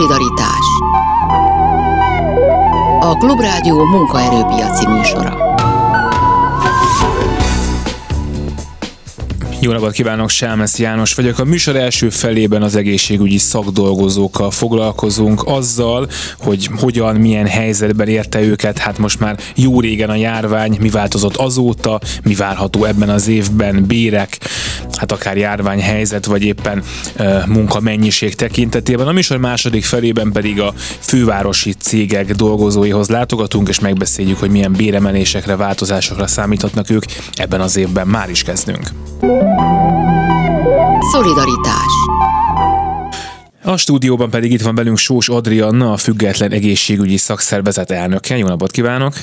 Szolidaritás A Klubrádió munkaerőpiaci műsora Jó napot kívánok, Sámesz János vagyok. A műsor első felében az egészségügyi szakdolgozókkal foglalkozunk azzal, hogy hogyan, milyen helyzetben érte őket. Hát most már jó régen a járvány, mi változott azóta, mi várható ebben az évben, bérek, hát akár járványhelyzet, vagy éppen munkamennyiség tekintetében. A műsor második felében pedig a fővárosi cégek dolgozóihoz látogatunk, és megbeszéljük, hogy milyen béremelésekre, változásokra számíthatnak ők. Ebben az évben már is kezdünk. Szolidaritás a stúdióban pedig itt van velünk Sós Adrianna, a Független Egészségügyi Szakszervezet elnöke. Jó napot kívánok!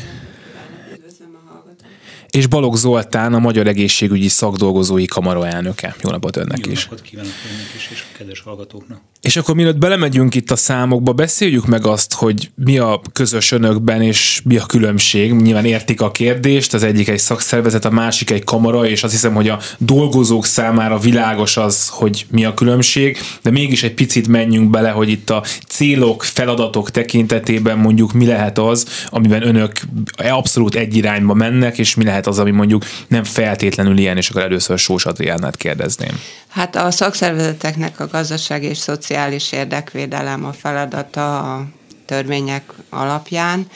És Balog Zoltán, a Magyar Egészségügyi Szakdolgozói Kamara elnöke. Jó napot önnek Jó is. Jó napot kívánok önnek is, és a kedves hallgatóknak. És akkor mielőtt belemegyünk itt a számokba, beszéljük meg azt, hogy mi a közös önökben, és mi a különbség. Nyilván értik a kérdést, az egyik egy szakszervezet, a másik egy kamara, és azt hiszem, hogy a dolgozók számára világos az, hogy mi a különbség, de mégis egy picit menjünk bele, hogy itt a célok, feladatok tekintetében mondjuk mi lehet az, amiben önök abszolút egy irányba mennek, és mi lehet az, ami mondjuk nem feltétlenül ilyen, és akkor először Sós Adriánát kérdezném. Hát a szakszervezeteknek a gazdasági és szociális érdekvédelem a feladata a törvények alapján,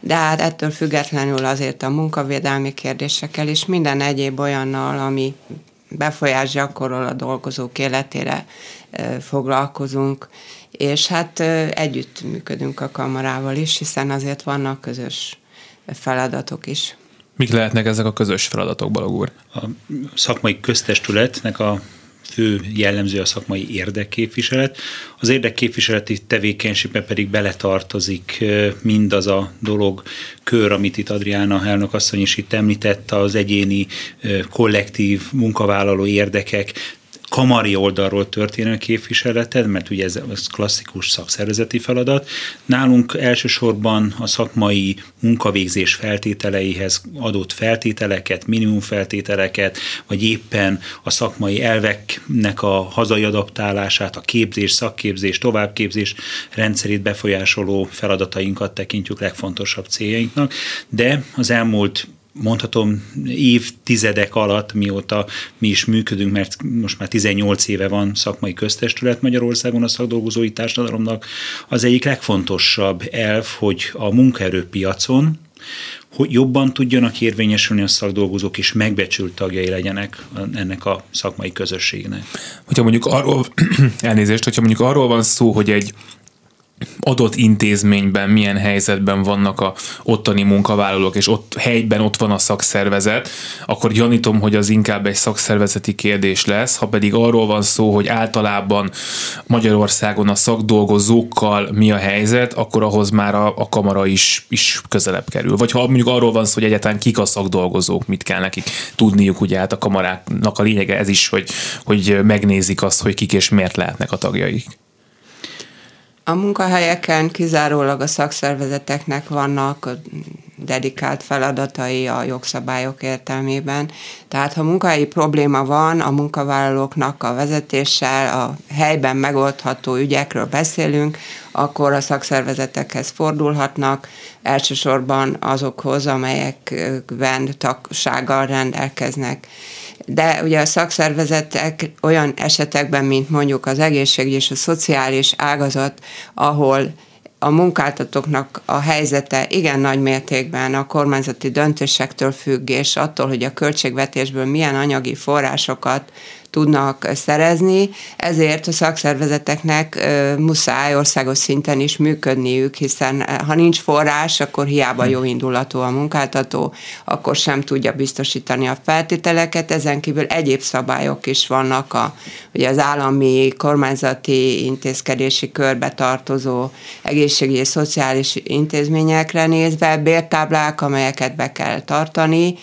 de hát ettől függetlenül azért a munkavédelmi kérdésekkel és minden egyéb olyannal, ami befolyás gyakorol a dolgozók életére foglalkozunk, és hát együtt működünk a kamarával is, hiszen azért vannak közös feladatok is. Mik lehetnek ezek a közös feladatok, Balog? A szakmai köztestületnek a fő jellemző a szakmai érdekképviselet. Az érdekképviseleti tevékenységbe pedig beletartozik mindaz a dolog kör, amit itt Adriána elnök asszony is itt említett, az egyéni kollektív munkavállaló érdekek kamari oldalról történő képviseleted, mert ugye ez, ez klasszikus szakszervezeti feladat. Nálunk elsősorban a szakmai munkavégzés feltételeihez adott feltételeket, minimum feltételeket, vagy éppen a szakmai elveknek a hazai adaptálását, a képzés, szakképzés, továbbképzés rendszerét befolyásoló feladatainkat tekintjük legfontosabb céljainknak, de az elmúlt mondhatom évtizedek alatt, mióta mi is működünk, mert most már 18 éve van szakmai köztestület Magyarországon a szakdolgozói társadalomnak, az egyik legfontosabb elv, hogy a munkaerőpiacon hogy jobban tudjanak érvényesülni a szakdolgozók, és megbecsült tagjai legyenek ennek a szakmai közösségnek. Hogyha mondjuk arról, elnézést, hogyha mondjuk arról van szó, hogy egy adott intézményben milyen helyzetben vannak a ottani munkavállalók, és ott helyben ott van a szakszervezet, akkor gyanítom, hogy az inkább egy szakszervezeti kérdés lesz, ha pedig arról van szó, hogy általában Magyarországon a szakdolgozókkal mi a helyzet, akkor ahhoz már a, a kamara is, is közelebb kerül. Vagy ha mondjuk arról van szó, hogy egyáltalán kik a szakdolgozók, mit kell nekik tudniuk, ugye hát a kamaráknak a lényege ez is, hogy, hogy megnézik azt, hogy kik és miért lehetnek a tagjaik. A munkahelyeken kizárólag a szakszervezeteknek vannak dedikált feladatai a jogszabályok értelmében. Tehát ha munkahelyi probléma van, a munkavállalóknak a vezetéssel, a helyben megoldható ügyekről beszélünk, akkor a szakszervezetekhez fordulhatnak, elsősorban azokhoz, amelyekben tagsággal rendelkeznek de ugye a szakszervezetek olyan esetekben, mint mondjuk az egészségügy és a szociális ágazat, ahol a munkáltatóknak a helyzete igen nagy mértékben a kormányzati döntésektől függ, és attól, hogy a költségvetésből milyen anyagi forrásokat tudnak szerezni, ezért a szakszervezeteknek muszáj országos szinten is működniük, hiszen ha nincs forrás, akkor hiába jó indulatú a munkáltató, akkor sem tudja biztosítani a feltételeket, ezen kívül egyéb szabályok is vannak, a, ugye az állami kormányzati intézkedési körbe tartozó egészségügyi és szociális intézményekre nézve, bértáblák, amelyeket be kell tartani,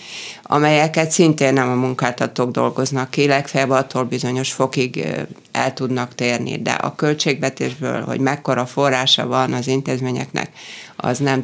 amelyeket szintén nem a munkáltatók dolgoznak ki, legfeljebb attól bizonyos fokig el tudnak térni, de a költségvetésből, hogy mekkora forrása van az intézményeknek, az nem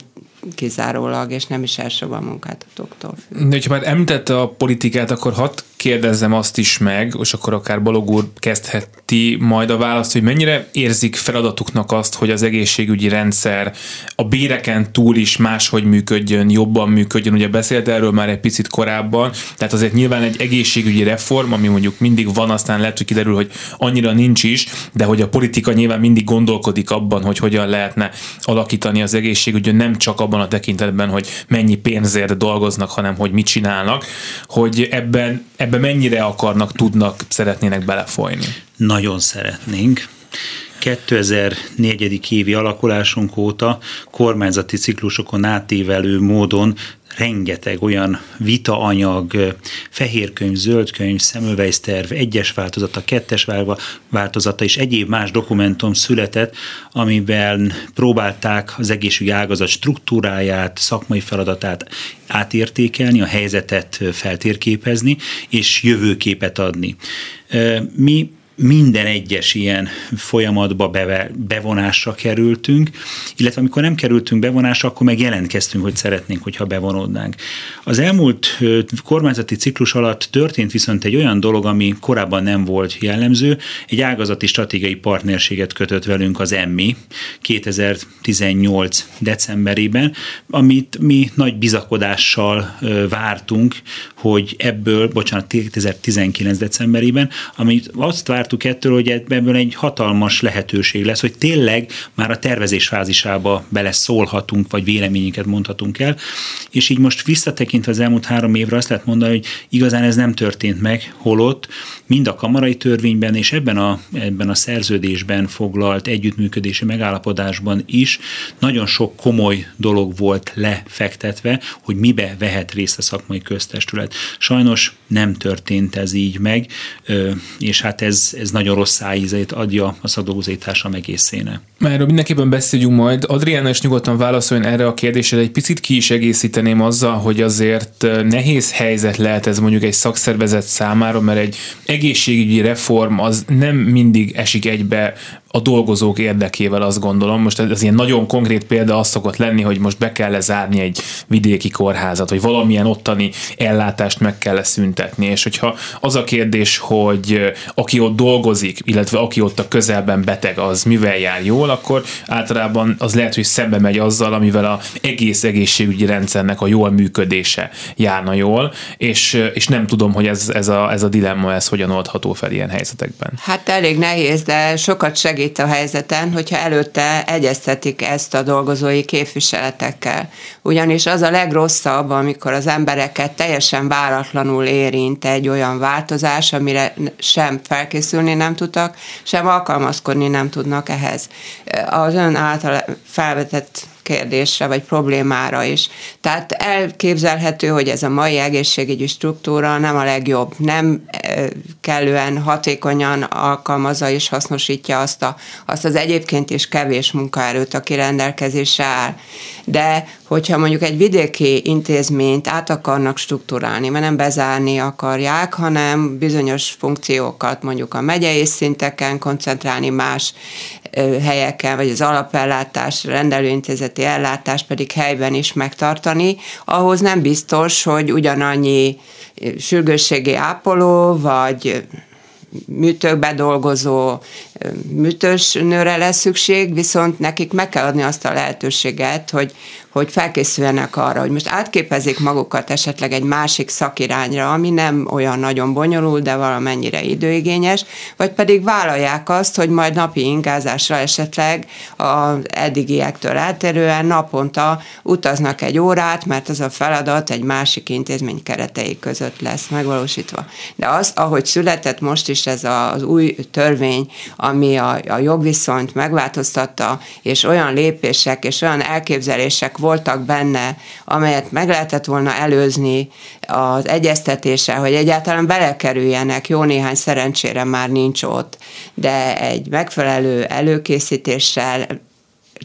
kizárólag, és nem is elsőbb a munkáltatóktól függ. De hogyha már említette a politikát, akkor hat kérdezzem azt is meg, és akkor akár Balog úr kezdheti majd a választ, hogy mennyire érzik feladatuknak azt, hogy az egészségügyi rendszer a béreken túl is máshogy működjön, jobban működjön. Ugye beszélt erről már egy picit korábban, tehát azért nyilván egy egészségügyi reform, ami mondjuk mindig van, aztán lehet, hogy kiderül, hogy annyira nincs is, de hogy a politika nyilván mindig gondolkodik abban, hogy hogyan lehetne alakítani az egészségügyön, nem csak abban a tekintetben, hogy mennyi pénzért dolgoznak, hanem hogy mit csinálnak, hogy ebben, ebben mennyire akarnak, tudnak, szeretnének belefolyni. Nagyon szeretnénk. 2004. évi alakulásunk óta kormányzati ciklusokon átívelő módon rengeteg olyan vitaanyag, fehérkönyv, zöldkönyv, szemülvejszterv, egyes változata, kettes változata és egyéb más dokumentum született, amiben próbálták az egészségügyi ágazat struktúráját, szakmai feladatát átértékelni, a helyzetet feltérképezni, és jövőképet adni. Mi minden egyes ilyen folyamatba beve, bevonásra kerültünk, illetve amikor nem kerültünk bevonásra, akkor meg jelentkeztünk, hogy szeretnénk, hogyha bevonódnánk. Az elmúlt kormányzati ciklus alatt történt viszont egy olyan dolog, ami korábban nem volt jellemző, egy ágazati stratégiai partnerséget kötött velünk az EMMI 2018 decemberében, amit mi nagy bizakodással vártunk, hogy ebből, bocsánat, 2019 decemberében, amit azt várt, vártuk ettől, hogy ebből egy hatalmas lehetőség lesz, hogy tényleg már a tervezés fázisába bele szólhatunk, vagy véleményünket mondhatunk el, és így most visszatekintve az elmúlt három évre azt lehet mondani, hogy igazán ez nem történt meg, holott mind a kamarai törvényben és ebben a, ebben a szerződésben foglalt együttműködési megállapodásban is nagyon sok komoly dolog volt lefektetve, hogy mibe vehet részt a szakmai köztestület. Sajnos nem történt ez így meg, és hát ez, ez nagyon rossz szájízét adja a szakdolgozói társam egészéne. Erről mindenképpen beszéljünk majd. Adriána is nyugodtan válaszoljon erre a kérdésre, egy picit ki is egészíteném azzal, hogy azért nehéz helyzet lehet ez mondjuk egy szakszervezet számára, mert egy egészségügyi reform az nem mindig esik egybe a dolgozók érdekével, azt gondolom. Most ez ilyen nagyon konkrét példa az szokott lenni, hogy most be kell zárni egy vidéki kórházat, vagy valamilyen ottani ellátást meg kell szüntetni. És hogyha az a kérdés, hogy aki ott dolgozik, illetve aki ott a közelben beteg, az mivel jár jól, akkor általában az lehet, hogy szembe megy azzal, amivel a egész egészségügyi rendszernek a jól működése járna jól, és, és nem tudom, hogy ez, ez, a, ez a dilemma, ez hogyan oldható fel ilyen helyzetekben. Hát elég nehéz, de sokat segít segít a helyzeten, hogyha előtte egyeztetik ezt a dolgozói képviseletekkel. Ugyanis az a legrosszabb, amikor az embereket teljesen váratlanul érint egy olyan változás, amire sem felkészülni nem tudtak, sem alkalmazkodni nem tudnak ehhez. Az ön által felvetett kérdésre vagy problémára is. Tehát elképzelhető, hogy ez a mai egészségügyi struktúra nem a legjobb, nem kellően hatékonyan alkalmazza és hasznosítja azt, a, azt az egyébként is kevés munkaerőt, aki rendelkezésre áll. De hogyha mondjuk egy vidéki intézményt át akarnak struktúrálni, mert nem bezárni akarják, hanem bizonyos funkciókat mondjuk a megyei szinteken koncentrálni más helyeken, vagy az alapellátás, rendelőintézeti ellátás pedig helyben is megtartani, ahhoz nem biztos, hogy ugyanannyi sürgősségi ápoló, vagy műtőkbe dolgozó műtős nőre lesz szükség, viszont nekik meg kell adni azt a lehetőséget, hogy, hogy felkészüljenek arra, hogy most átképezik magukat esetleg egy másik szakirányra, ami nem olyan nagyon bonyolult, de valamennyire időigényes, vagy pedig vállalják azt, hogy majd napi ingázásra esetleg az eddigiektől eltérően naponta utaznak egy órát, mert az a feladat egy másik intézmény keretei között lesz megvalósítva. De az, ahogy született most is ez az új törvény, ami a, a jogviszonyt megváltoztatta, és olyan lépések és olyan elképzelések voltak benne, amelyet meg lehetett volna előzni az egyeztetése, hogy egyáltalán belekerüljenek, jó néhány szerencsére már nincs ott, de egy megfelelő előkészítéssel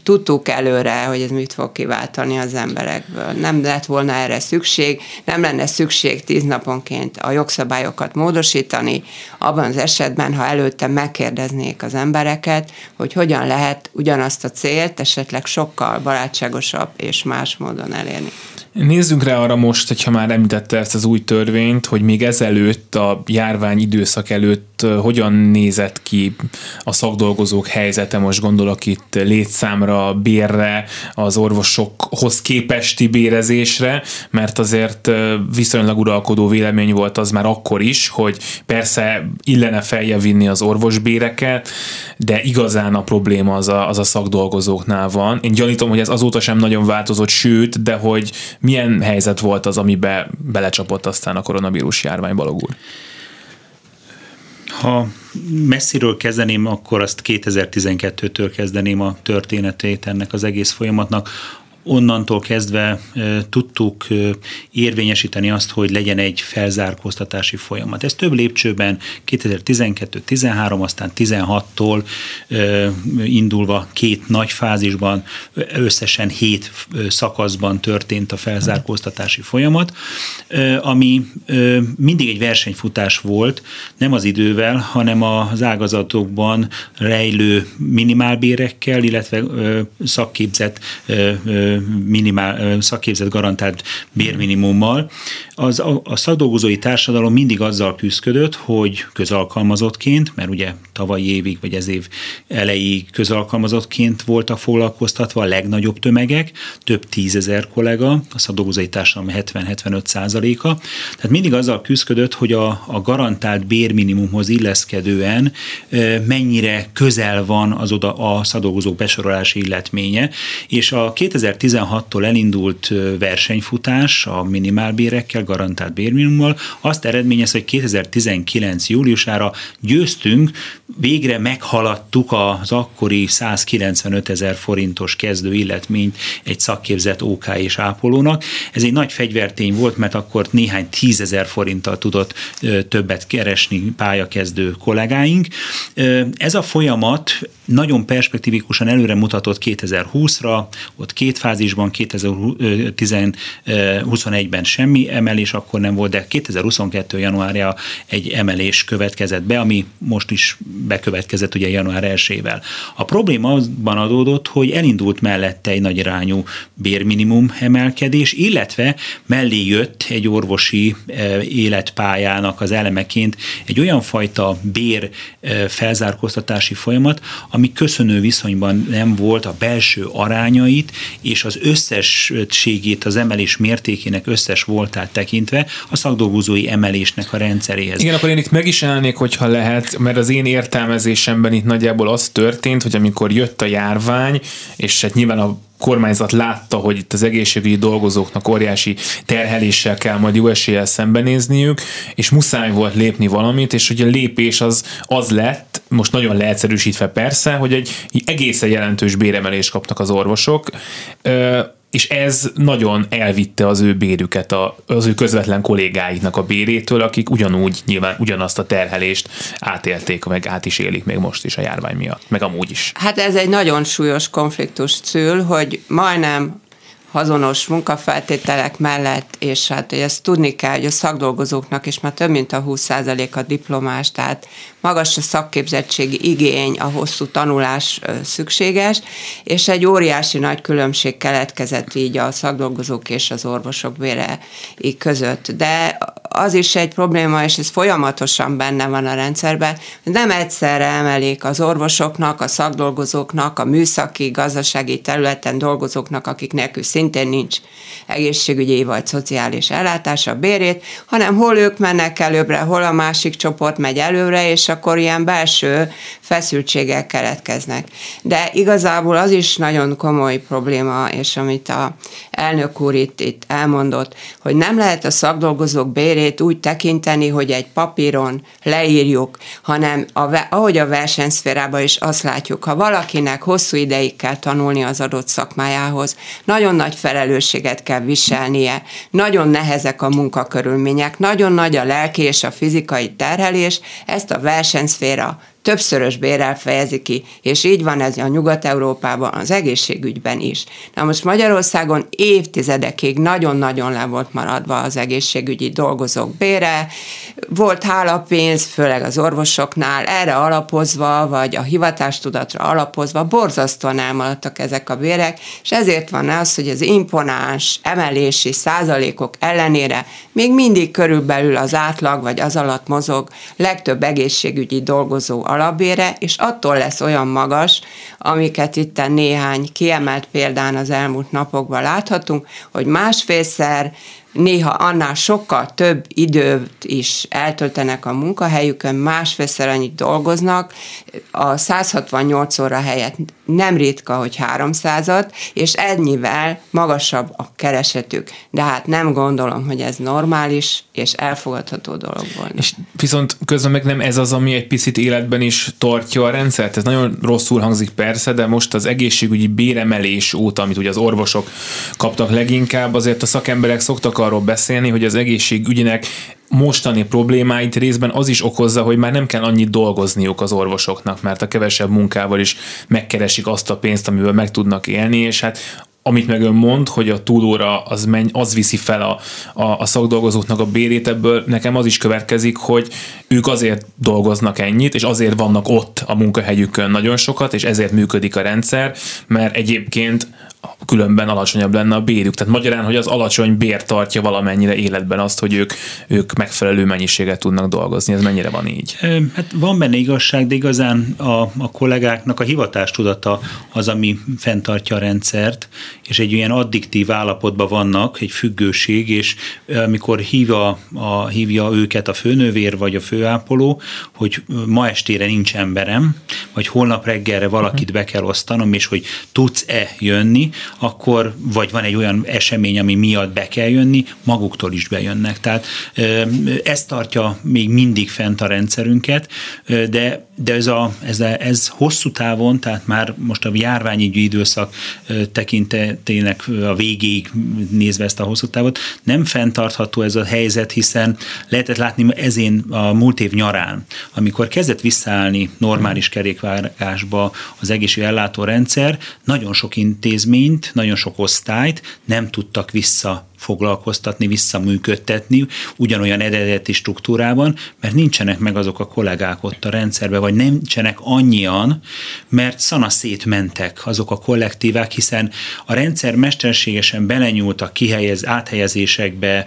tudtuk előre, hogy ez mit fog kiváltani az emberekből. Nem lett volna erre szükség, nem lenne szükség tíz naponként a jogszabályokat módosítani, abban az esetben, ha előtte megkérdeznék az embereket, hogy hogyan lehet ugyanazt a célt esetleg sokkal barátságosabb és más módon elérni. Nézzünk rá arra most, hogyha már említette ezt az új törvényt, hogy még ezelőtt, a járvány időszak előtt hogyan nézett ki a szakdolgozók helyzete, most gondolok itt létszámra, bérre, az orvosokhoz képesti bérezésre, mert azért viszonylag uralkodó vélemény volt az már akkor is, hogy persze illene feljebb vinni az orvosbéreket, de igazán a probléma az a, az a szakdolgozóknál van. Én gyanítom, hogy ez azóta sem nagyon változott, sőt, de hogy milyen helyzet volt az, amibe belecsapott aztán a koronavírus járvány balogul? Ha messziről kezdeném, akkor azt 2012-től kezdeném a történetét ennek az egész folyamatnak onnantól kezdve tudtuk érvényesíteni azt, hogy legyen egy felzárkóztatási folyamat. Ez több lépcsőben 2012-13, aztán 16-tól indulva két nagy fázisban, összesen hét szakaszban történt a felzárkóztatási folyamat, ami mindig egy versenyfutás volt, nem az idővel, hanem az ágazatokban rejlő minimálbérekkel, illetve szakképzett minimál, szakképzett garantált bérminimummal. Az, a, a szakdolgozói társadalom mindig azzal küzdött, hogy közalkalmazottként, mert ugye tavalyi évig vagy ez év elejéig közalkalmazottként voltak foglalkoztatva a legnagyobb tömegek, több tízezer kollega, a szakdolgozói társadalom 70-75 százaléka. Tehát mindig azzal küzdött, hogy a, a garantált bérminimumhoz illeszkedően mennyire közel van az oda a szakdolgozók besorolási illetménye, és a 2016-tól elindult versenyfutás a minimálbérekkel, garantált bérminimummal azt eredményez, hogy 2019. júliusára győztünk, végre meghaladtuk az akkori 195 ezer forintos kezdő illetményt egy szakképzett OK és ápolónak. Ez egy nagy fegyvertény volt, mert akkor néhány tízezer forinttal tudott többet keresni pályakezdő kollégáink. Ez a folyamat nagyon perspektívikusan előre mutatott 2020-ra, ott két fázisban, 2021-ben semmi emelés akkor nem volt, de 2022. januárja egy emelés következett be, ami most is bekövetkezett ugye január 1-ével. A probléma azban adódott, hogy elindult mellette egy nagy irányú bérminimum emelkedés, illetve mellé jött egy orvosi életpályának az elemeként egy olyan fajta bér felzárkóztatási folyamat, ami köszönő viszonyban nem volt a belső arányait és az összességét, az emelés mértékének összes voltát tekintve a szakdolgozói emelésnek a rendszeréhez. Igen, akkor én itt meg is állnék, hogyha lehet, mert az én értelmezésemben itt nagyjából az történt, hogy amikor jött a járvány, és hát nyilván a kormányzat látta, hogy itt az egészségügyi dolgozóknak óriási terheléssel kell majd jó eséllyel szembenézniük, és muszáj volt lépni valamit, és hogy a lépés az, az lett, most nagyon leegyszerűsítve persze, hogy egy egészen jelentős béremelést kapnak az orvosok, és ez nagyon elvitte az ő bérüket, a, az ő közvetlen kollégáiknak a bérétől, akik ugyanúgy nyilván ugyanazt a terhelést átélték, meg át is élik még most is a járvány miatt, meg amúgy is. Hát ez egy nagyon súlyos konfliktus szül, hogy majdnem hazonos munkafeltételek mellett, és hát hogy ezt tudni kell, hogy a szakdolgozóknak is már több mint a 20% a diplomás, tehát magas a szakképzettségi igény, a hosszú tanulás szükséges, és egy óriási nagy különbség keletkezett így a szakdolgozók és az orvosok bére között. De az is egy probléma, és ez folyamatosan benne van a rendszerben, nem egyszerre emelik az orvosoknak, a szakdolgozóknak, a műszaki, gazdasági területen dolgozóknak, akik nélkül szintén nincs egészségügyi vagy szociális ellátás a bérét, hanem hol ők mennek előbbre, hol a másik csoport megy előre, és akkor ilyen belső feszültségek keletkeznek. De igazából az is nagyon komoly probléma, és amit a elnök úr itt, itt elmondott, hogy nem lehet a szakdolgozók bérét úgy tekinteni, hogy egy papíron leírjuk, hanem a, ahogy a versenyszférában is azt látjuk, ha valakinek hosszú ideig kell tanulni az adott szakmájához, nagyon nagy felelősséget kell viselnie, nagyon nehezek a munkakörülmények, nagyon nagy a lelki és a fizikai terhelés, ezt a versenyszféra többszörös bérrel fejezi ki, és így van ez a Nyugat-Európában, az egészségügyben is. Na most Magyarországon évtizedekig nagyon-nagyon le volt maradva az egészségügyi dolgozók bére, volt hálapénz, főleg az orvosoknál, erre alapozva, vagy a hivatástudatra alapozva, borzasztóan elmaradtak ezek a bérek, és ezért van az, hogy az imponáns emelési százalékok ellenére még mindig körülbelül az átlag, vagy az alatt mozog legtöbb egészségügyi dolgozó alapbére, és attól lesz olyan magas, amiket itt néhány kiemelt példán az elmúlt napokban láthatunk, hogy másfélszer néha annál sokkal több időt is eltöltenek a munkahelyükön, másfélszer annyit dolgoznak, a 168 óra helyett nem ritka, hogy 300-at, és ennyivel magasabb a keresetük. De hát nem gondolom, hogy ez normális és elfogadható dolog volna. És viszont közben meg nem ez az, ami egy picit életben is tartja a rendszert. Ez nagyon rosszul hangzik persze, de most az egészségügyi béremelés óta, amit ugye az orvosok kaptak leginkább, azért a szakemberek szoktak arról beszélni, hogy az egészségügynek mostani problémáit részben az is okozza, hogy már nem kell annyit dolgozniuk az orvosoknak, mert a kevesebb munkával is megkeresik azt a pénzt, amivel meg tudnak élni, és hát amit meg ön mond, hogy a túlóra az, menj, az viszi fel a, a, a szakdolgozóknak a bérét, ebből nekem az is következik, hogy ők azért dolgoznak ennyit, és azért vannak ott a munkahelyükön nagyon sokat, és ezért működik a rendszer, mert egyébként különben alacsonyabb lenne a bérük. Tehát magyarán, hogy az alacsony bér tartja valamennyire életben azt, hogy ők, ők megfelelő mennyiséget tudnak dolgozni. Ez mennyire van így? Hát van benne igazság, de igazán a, a kollégáknak a hivatástudata az, ami fenntartja a rendszert, és egy ilyen addiktív állapotban vannak, egy függőség, és amikor hívja, a, hívja őket a főnővér vagy a főápoló, hogy ma estére nincs emberem, vagy holnap reggelre valakit be kell osztanom, és hogy tudsz-e jönni, akkor vagy van egy olyan esemény, ami miatt be kell jönni, maguktól is bejönnek. Tehát ez tartja még mindig fent a rendszerünket, de, de ez, a, ez, a, ez hosszú távon, tehát már most a járványügyi időszak tekintetének a végéig nézve ezt a hosszú távot, nem fenntartható ez a helyzet, hiszen lehetett látni ezén a múlt év nyarán, amikor kezdett visszaállni normális kerékvágásba az egészségügyi ellátórendszer, nagyon sok intézmény intézményt, nagyon sok osztályt nem tudtak vissza foglalkoztatni, visszaműködtetni ugyanolyan eredeti struktúrában, mert nincsenek meg azok a kollégák ott a rendszerben, vagy nincsenek annyian, mert szana szétmentek azok a kollektívák, hiszen a rendszer mesterségesen belenyúlt a kihelyez, áthelyezésekbe,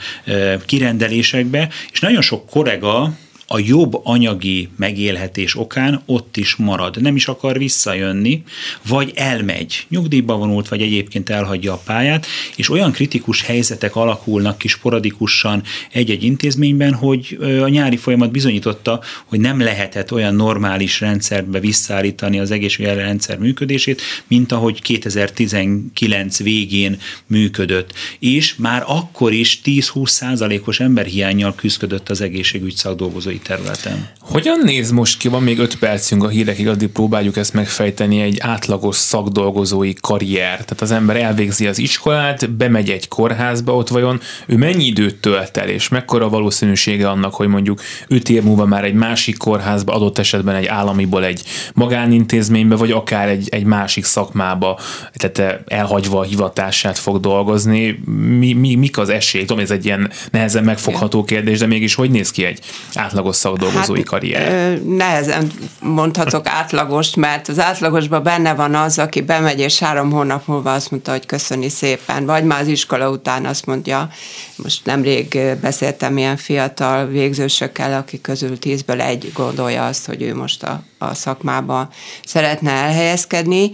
kirendelésekbe, és nagyon sok kollega a jobb anyagi megélhetés okán ott is marad, nem is akar visszajönni, vagy elmegy, nyugdíjba vonult, vagy egyébként elhagyja a pályát, és olyan kritikus helyzetek alakulnak ki sporadikusan egy-egy intézményben, hogy a nyári folyamat bizonyította, hogy nem lehetett olyan normális rendszerbe visszaállítani az egészségügyi rendszer működését, mint ahogy 2019 végén működött. És már akkor is 10-20 százalékos emberhiányjal küzdött az egészségügy szakdolgozói szakmai területen. Hogyan néz most ki, van még öt percünk a hírekig, addig próbáljuk ezt megfejteni egy átlagos szakdolgozói karrier. Tehát az ember elvégzi az iskolát, bemegy egy kórházba, ott vajon ő mennyi időt tölt el, és mekkora valószínűsége annak, hogy mondjuk öt év múlva már egy másik kórházba, adott esetben egy államiból egy magánintézménybe, vagy akár egy, egy másik szakmába, tehát elhagyva a hivatását fog dolgozni. Mi, mi, mik az esély? Tudom, ez egy ilyen nehezen megfogható kérdés, de mégis hogy néz ki egy átlag átlagos szakdolgozói hát, karrier? Nehezen mondhatok átlagos, mert az átlagosban benne van az, aki bemegy, és három hónap múlva azt mondta, hogy köszöni szépen, vagy már az iskola után azt mondja, most nemrég beszéltem ilyen fiatal végzősökkel, akik közül tízből egy gondolja azt, hogy ő most a, a szakmába szeretne elhelyezkedni.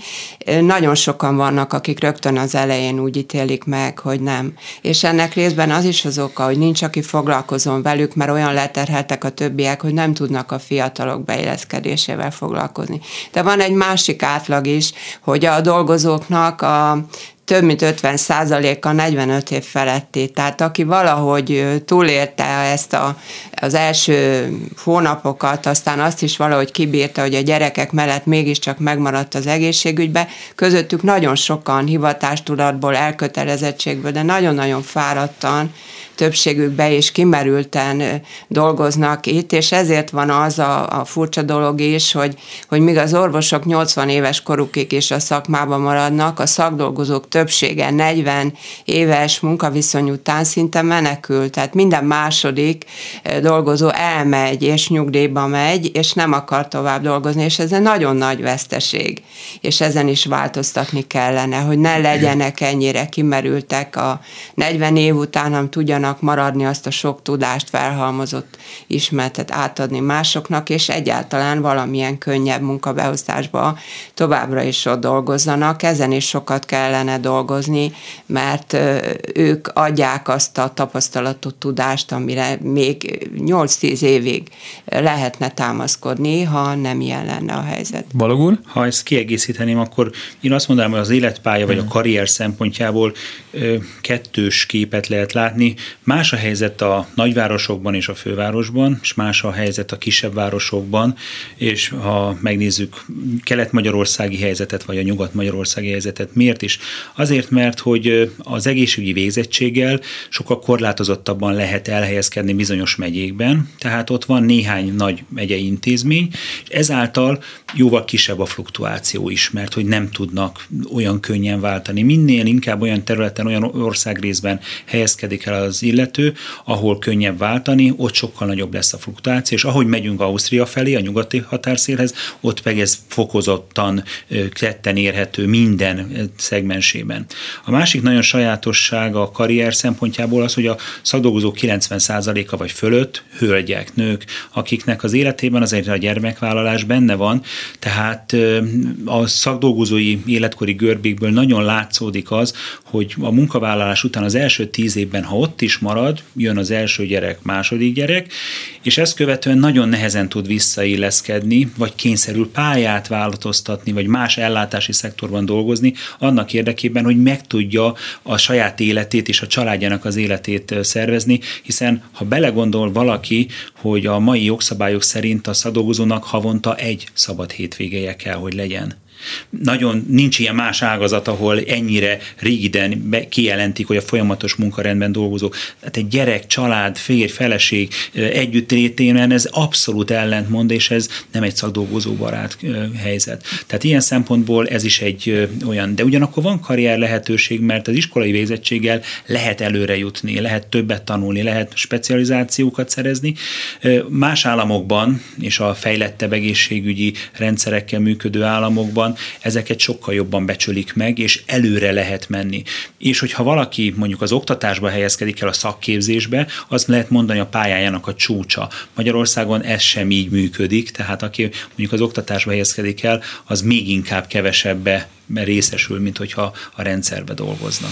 Nagyon sokan vannak, akik rögtön az elején úgy ítélik meg, hogy nem. És ennek részben az is az oka, hogy nincs, aki foglalkozom velük, mert olyan leterheltek a többiek, hogy nem tudnak a fiatalok beilleszkedésével foglalkozni. De van egy másik átlag is, hogy a dolgozóknak a több mint 50 százaléka 45 év feletti. Tehát aki valahogy túlélte ezt a az első hónapokat, aztán azt is valahogy kibírta, hogy a gyerekek mellett mégiscsak megmaradt az egészségügybe. Közöttük nagyon sokan hivatástudatból, elkötelezettségből, de nagyon-nagyon fáradtan, többségük be és kimerülten dolgoznak itt, és ezért van az a, a furcsa dolog is, hogy, hogy míg az orvosok 80 éves korukig is a szakmában maradnak, a szakdolgozók többsége 40 éves munkaviszony után szinte menekül, tehát minden második dolgozó elmegy, és nyugdíjba megy, és nem akar tovább dolgozni, és ez egy nagyon nagy veszteség, és ezen is változtatni kellene, hogy ne legyenek ennyire kimerültek a 40 év után, hanem tudjanak maradni azt a sok tudást, felhalmozott ismertet átadni másoknak, és egyáltalán valamilyen könnyebb munkabeosztásba továbbra is ott dolgozzanak. Ezen is sokat kellene dolgozni, mert ők adják azt a tapasztalatot, tudást, amire még 8-10 évig lehetne támaszkodni, ha nem ilyen lenne a helyzet. Balogul? Ha ezt kiegészíteném, akkor én azt mondanám, hogy az életpálya vagy a karrier szempontjából kettős képet lehet látni. Más a helyzet a nagyvárosokban és a fővárosban, és más a helyzet a kisebb városokban, és ha megnézzük kelet-magyarországi helyzetet, vagy a nyugat-magyarországi helyzetet, miért is? Azért, mert hogy az egészségügyi végzettséggel sokkal korlátozottabban lehet elhelyezkedni bizonyos megyékben, tehát ott van néhány nagy megyei intézmény, és ezáltal jóval kisebb a fluktuáció is, mert hogy nem tudnak olyan könnyen váltani. Minél inkább olyan területen, olyan országrészben helyezkedik el az illető, ahol könnyebb váltani, ott sokkal nagyobb lesz a fluktuáció, és ahogy megyünk Ausztria felé, a nyugati határszélhez, ott meg ez fokozottan tetten érhető minden szegmensében. A másik nagyon sajátosság a karrier szempontjából az, hogy a szakdolgozók 90%-a vagy fölött hölgyek, nők, akiknek az életében azért a gyermekvállalás benne van, tehát a szakdolgozói életkori görbékből nagyon látszódik az, hogy a munkavállalás után az első tíz évben, ha ott is marad, jön az első gyerek, második gyerek, és ezt követően nagyon nehezen tud visszailleszkedni, vagy kényszerül pályát változtatni, vagy más ellátási szektorban dolgozni, annak érdekében, hogy meg tudja a saját életét és a családjának az életét szervezni, hiszen ha belegondol valaki, hogy a mai jogszabályok szerint a szadolgozónak havonta egy szabad hétvégeje kell, hogy legyen nagyon nincs ilyen más ágazat, ahol ennyire rigiden kijelentik, hogy a folyamatos munkarendben dolgozók. Tehát egy gyerek, család, férj, feleség együtt létében ez abszolút ellentmond, és ez nem egy szakdolgozó barát helyzet. Tehát ilyen szempontból ez is egy olyan, de ugyanakkor van karrier lehetőség, mert az iskolai végzettséggel lehet előre jutni, lehet többet tanulni, lehet specializációkat szerezni. Más államokban és a fejlettebb egészségügyi rendszerekkel működő államokban van, ezeket sokkal jobban becsülik meg, és előre lehet menni. És hogyha valaki mondjuk az oktatásba helyezkedik el a szakképzésbe, az lehet mondani a pályájának a csúcsa. Magyarországon ez sem így működik, tehát aki mondjuk az oktatásba helyezkedik el, az még inkább kevesebbe részesül, mint hogyha a rendszerbe dolgozna.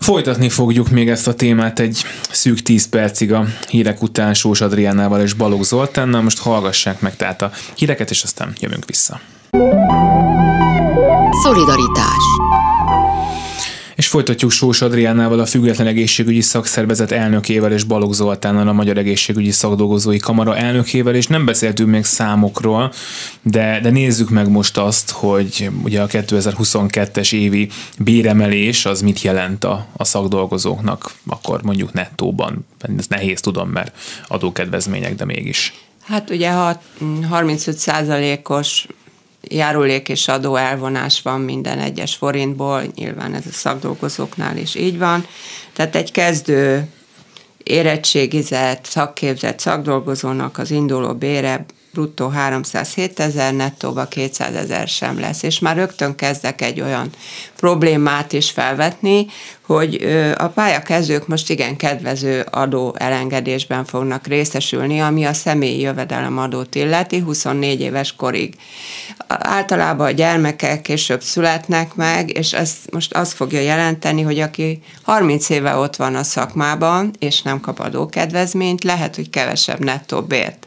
Folytatni fogjuk még ezt a témát egy szűk 10 percig a hírek után Sós Adriánával és Balogh Zoltánnal. Most hallgassák meg tehát a híreket, és aztán jövünk vissza. Szolidaritás és folytatjuk Sós Adriánával, a Független Egészségügyi Szakszervezet elnökével és Balogh Zoltánnal, a Magyar Egészségügyi Szakdolgozói Kamara elnökével, és nem beszéltünk még számokról, de, de nézzük meg most azt, hogy ugye a 2022-es évi béremelés az mit jelent a, a szakdolgozóknak, akkor mondjuk nettóban. Ez nehéz tudom, mert adókedvezmények, de mégis. Hát ugye ha 35 os járulék és adó elvonás van minden egyes forintból, nyilván ez a szakdolgozóknál is így van. Tehát egy kezdő érettségizett, szakképzett szakdolgozónak az induló bére bruttó 307 ezer, nettóba 200 ezer sem lesz. És már rögtön kezdek egy olyan problémát is felvetni, hogy a pályakezdők most igen kedvező adó elengedésben fognak részesülni, ami a személyi jövedelemadót illeti 24 éves korig. Általában a gyermekek később születnek meg, és ez most azt fogja jelenteni, hogy aki 30 éve ott van a szakmában, és nem kap adókedvezményt, lehet, hogy kevesebb nettó bért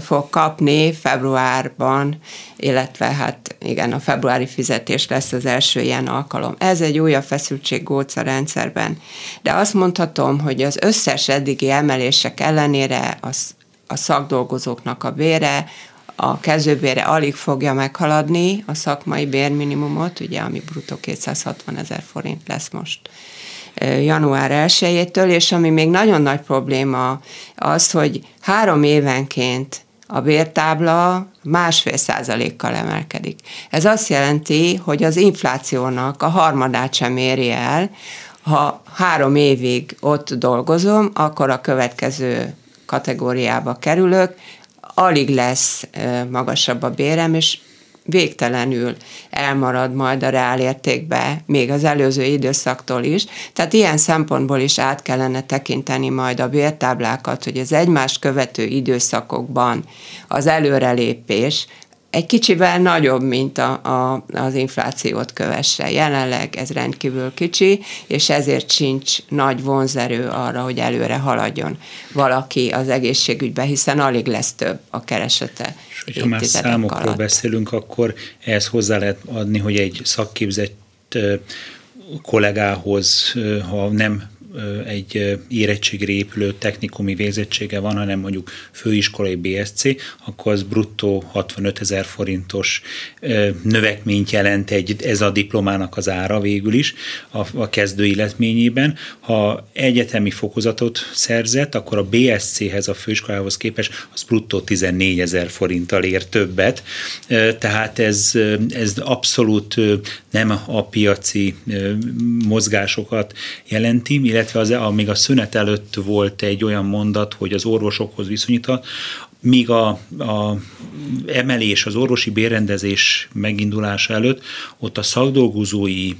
fog kapni februárban, illetve hát igen, a februári fizetés lesz az első ilyen alkalom. Ez egy újabb feszültség a rendszerben. De azt mondhatom, hogy az összes eddigi emelések ellenére az a szakdolgozóknak a bére, a kezdőbére alig fogja meghaladni a szakmai bérminimumot, ugye, ami bruttó 260 ezer forint lesz most január 1 és ami még nagyon nagy probléma az, hogy három évenként a bértábla másfél százalékkal emelkedik. Ez azt jelenti, hogy az inflációnak a harmadát sem éri el. Ha három évig ott dolgozom, akkor a következő kategóriába kerülök, alig lesz magasabb a bérem, és végtelenül elmarad majd a reálértékbe, még az előző időszaktól is. Tehát ilyen szempontból is át kellene tekinteni majd a bértáblákat, hogy az egymást követő időszakokban az előrelépés egy kicsivel nagyobb, mint a, a, az inflációt kövesse. Jelenleg ez rendkívül kicsi, és ezért sincs nagy vonzerő arra, hogy előre haladjon valaki az egészségügybe, hiszen alig lesz több a keresete. És ha már számokról alatt. beszélünk, akkor ehhez hozzá lehet adni, hogy egy szakképzett kollégához, ha nem egy érettségre épülő technikumi végzettsége van, hanem mondjuk főiskolai BSC, akkor az bruttó 65 ezer forintos növekményt jelent egy, ez a diplomának az ára végül is a, a kezdő életményében. Ha egyetemi fokozatot szerzett, akkor a BSC-hez, a főiskolához képest az bruttó 14 ezer forinttal ér többet, tehát ez, ez abszolút nem a piaci mozgásokat jelenti, illetve illetve az, amíg a szünet előtt volt egy olyan mondat, hogy az orvosokhoz viszonyítva, míg a, a emelés, az orvosi bérrendezés megindulása előtt, ott a szakdolgozói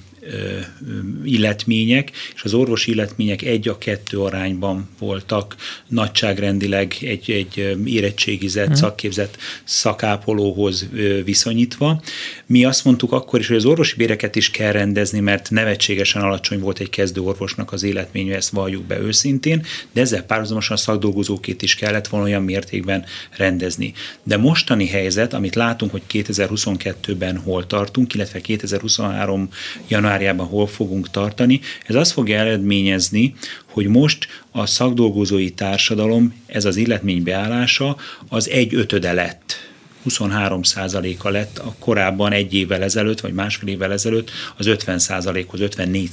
illetmények, és az orvosi illetmények egy a kettő arányban voltak nagyságrendileg egy, egy érettségizett, hmm. szakképzett szakápolóhoz viszonyítva. Mi azt mondtuk akkor is, hogy az orvosi béreket is kell rendezni, mert nevetségesen alacsony volt egy kezdő orvosnak az életménye, ezt valljuk be őszintén, de ezzel párhuzamosan a szakdolgozókét is kellett volna olyan mértékben rendezni. De mostani helyzet, amit látunk, hogy 2022-ben hol tartunk, illetve 2023 január januárjában hol fogunk tartani, ez azt fogja eredményezni, hogy most a szakdolgozói társadalom, ez az illetmény beállása, az egy ötöde lett 23% a lett a korábban egy évvel ezelőtt, vagy másfél évvel ezelőtt az 50 hoz 54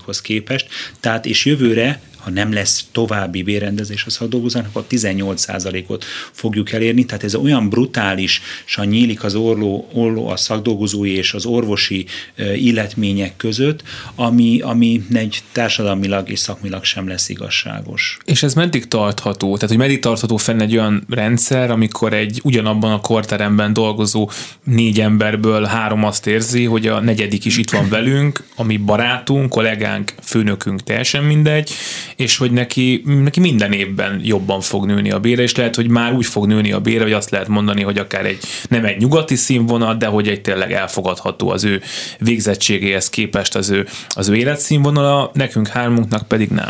hoz képest. Tehát és jövőre ha nem lesz további bérrendezés a szakdolgozónak, akkor 18%-ot fogjuk elérni. Tehát ez olyan brutálisan nyílik az orló, orló a szakdolgozói és az orvosi illetmények között, ami, ami egy társadalmilag és szakmilag sem lesz igazságos. És ez meddig tartható? Tehát, hogy meddig tartható fenn egy olyan rendszer, amikor egy ugyanabban a korteremben dolgozó négy emberből három azt érzi, hogy a negyedik is itt van velünk, ami barátunk, kollégánk, főnökünk, teljesen mindegy, és hogy neki, neki minden évben jobban fog nőni a bére, és lehet, hogy már úgy fog nőni a bére, hogy azt lehet mondani, hogy akár egy nem egy nyugati színvonal, de hogy egy tényleg elfogadható az ő végzettségéhez képest az ő, az ő életszínvonala, nekünk hármunknak pedig nem.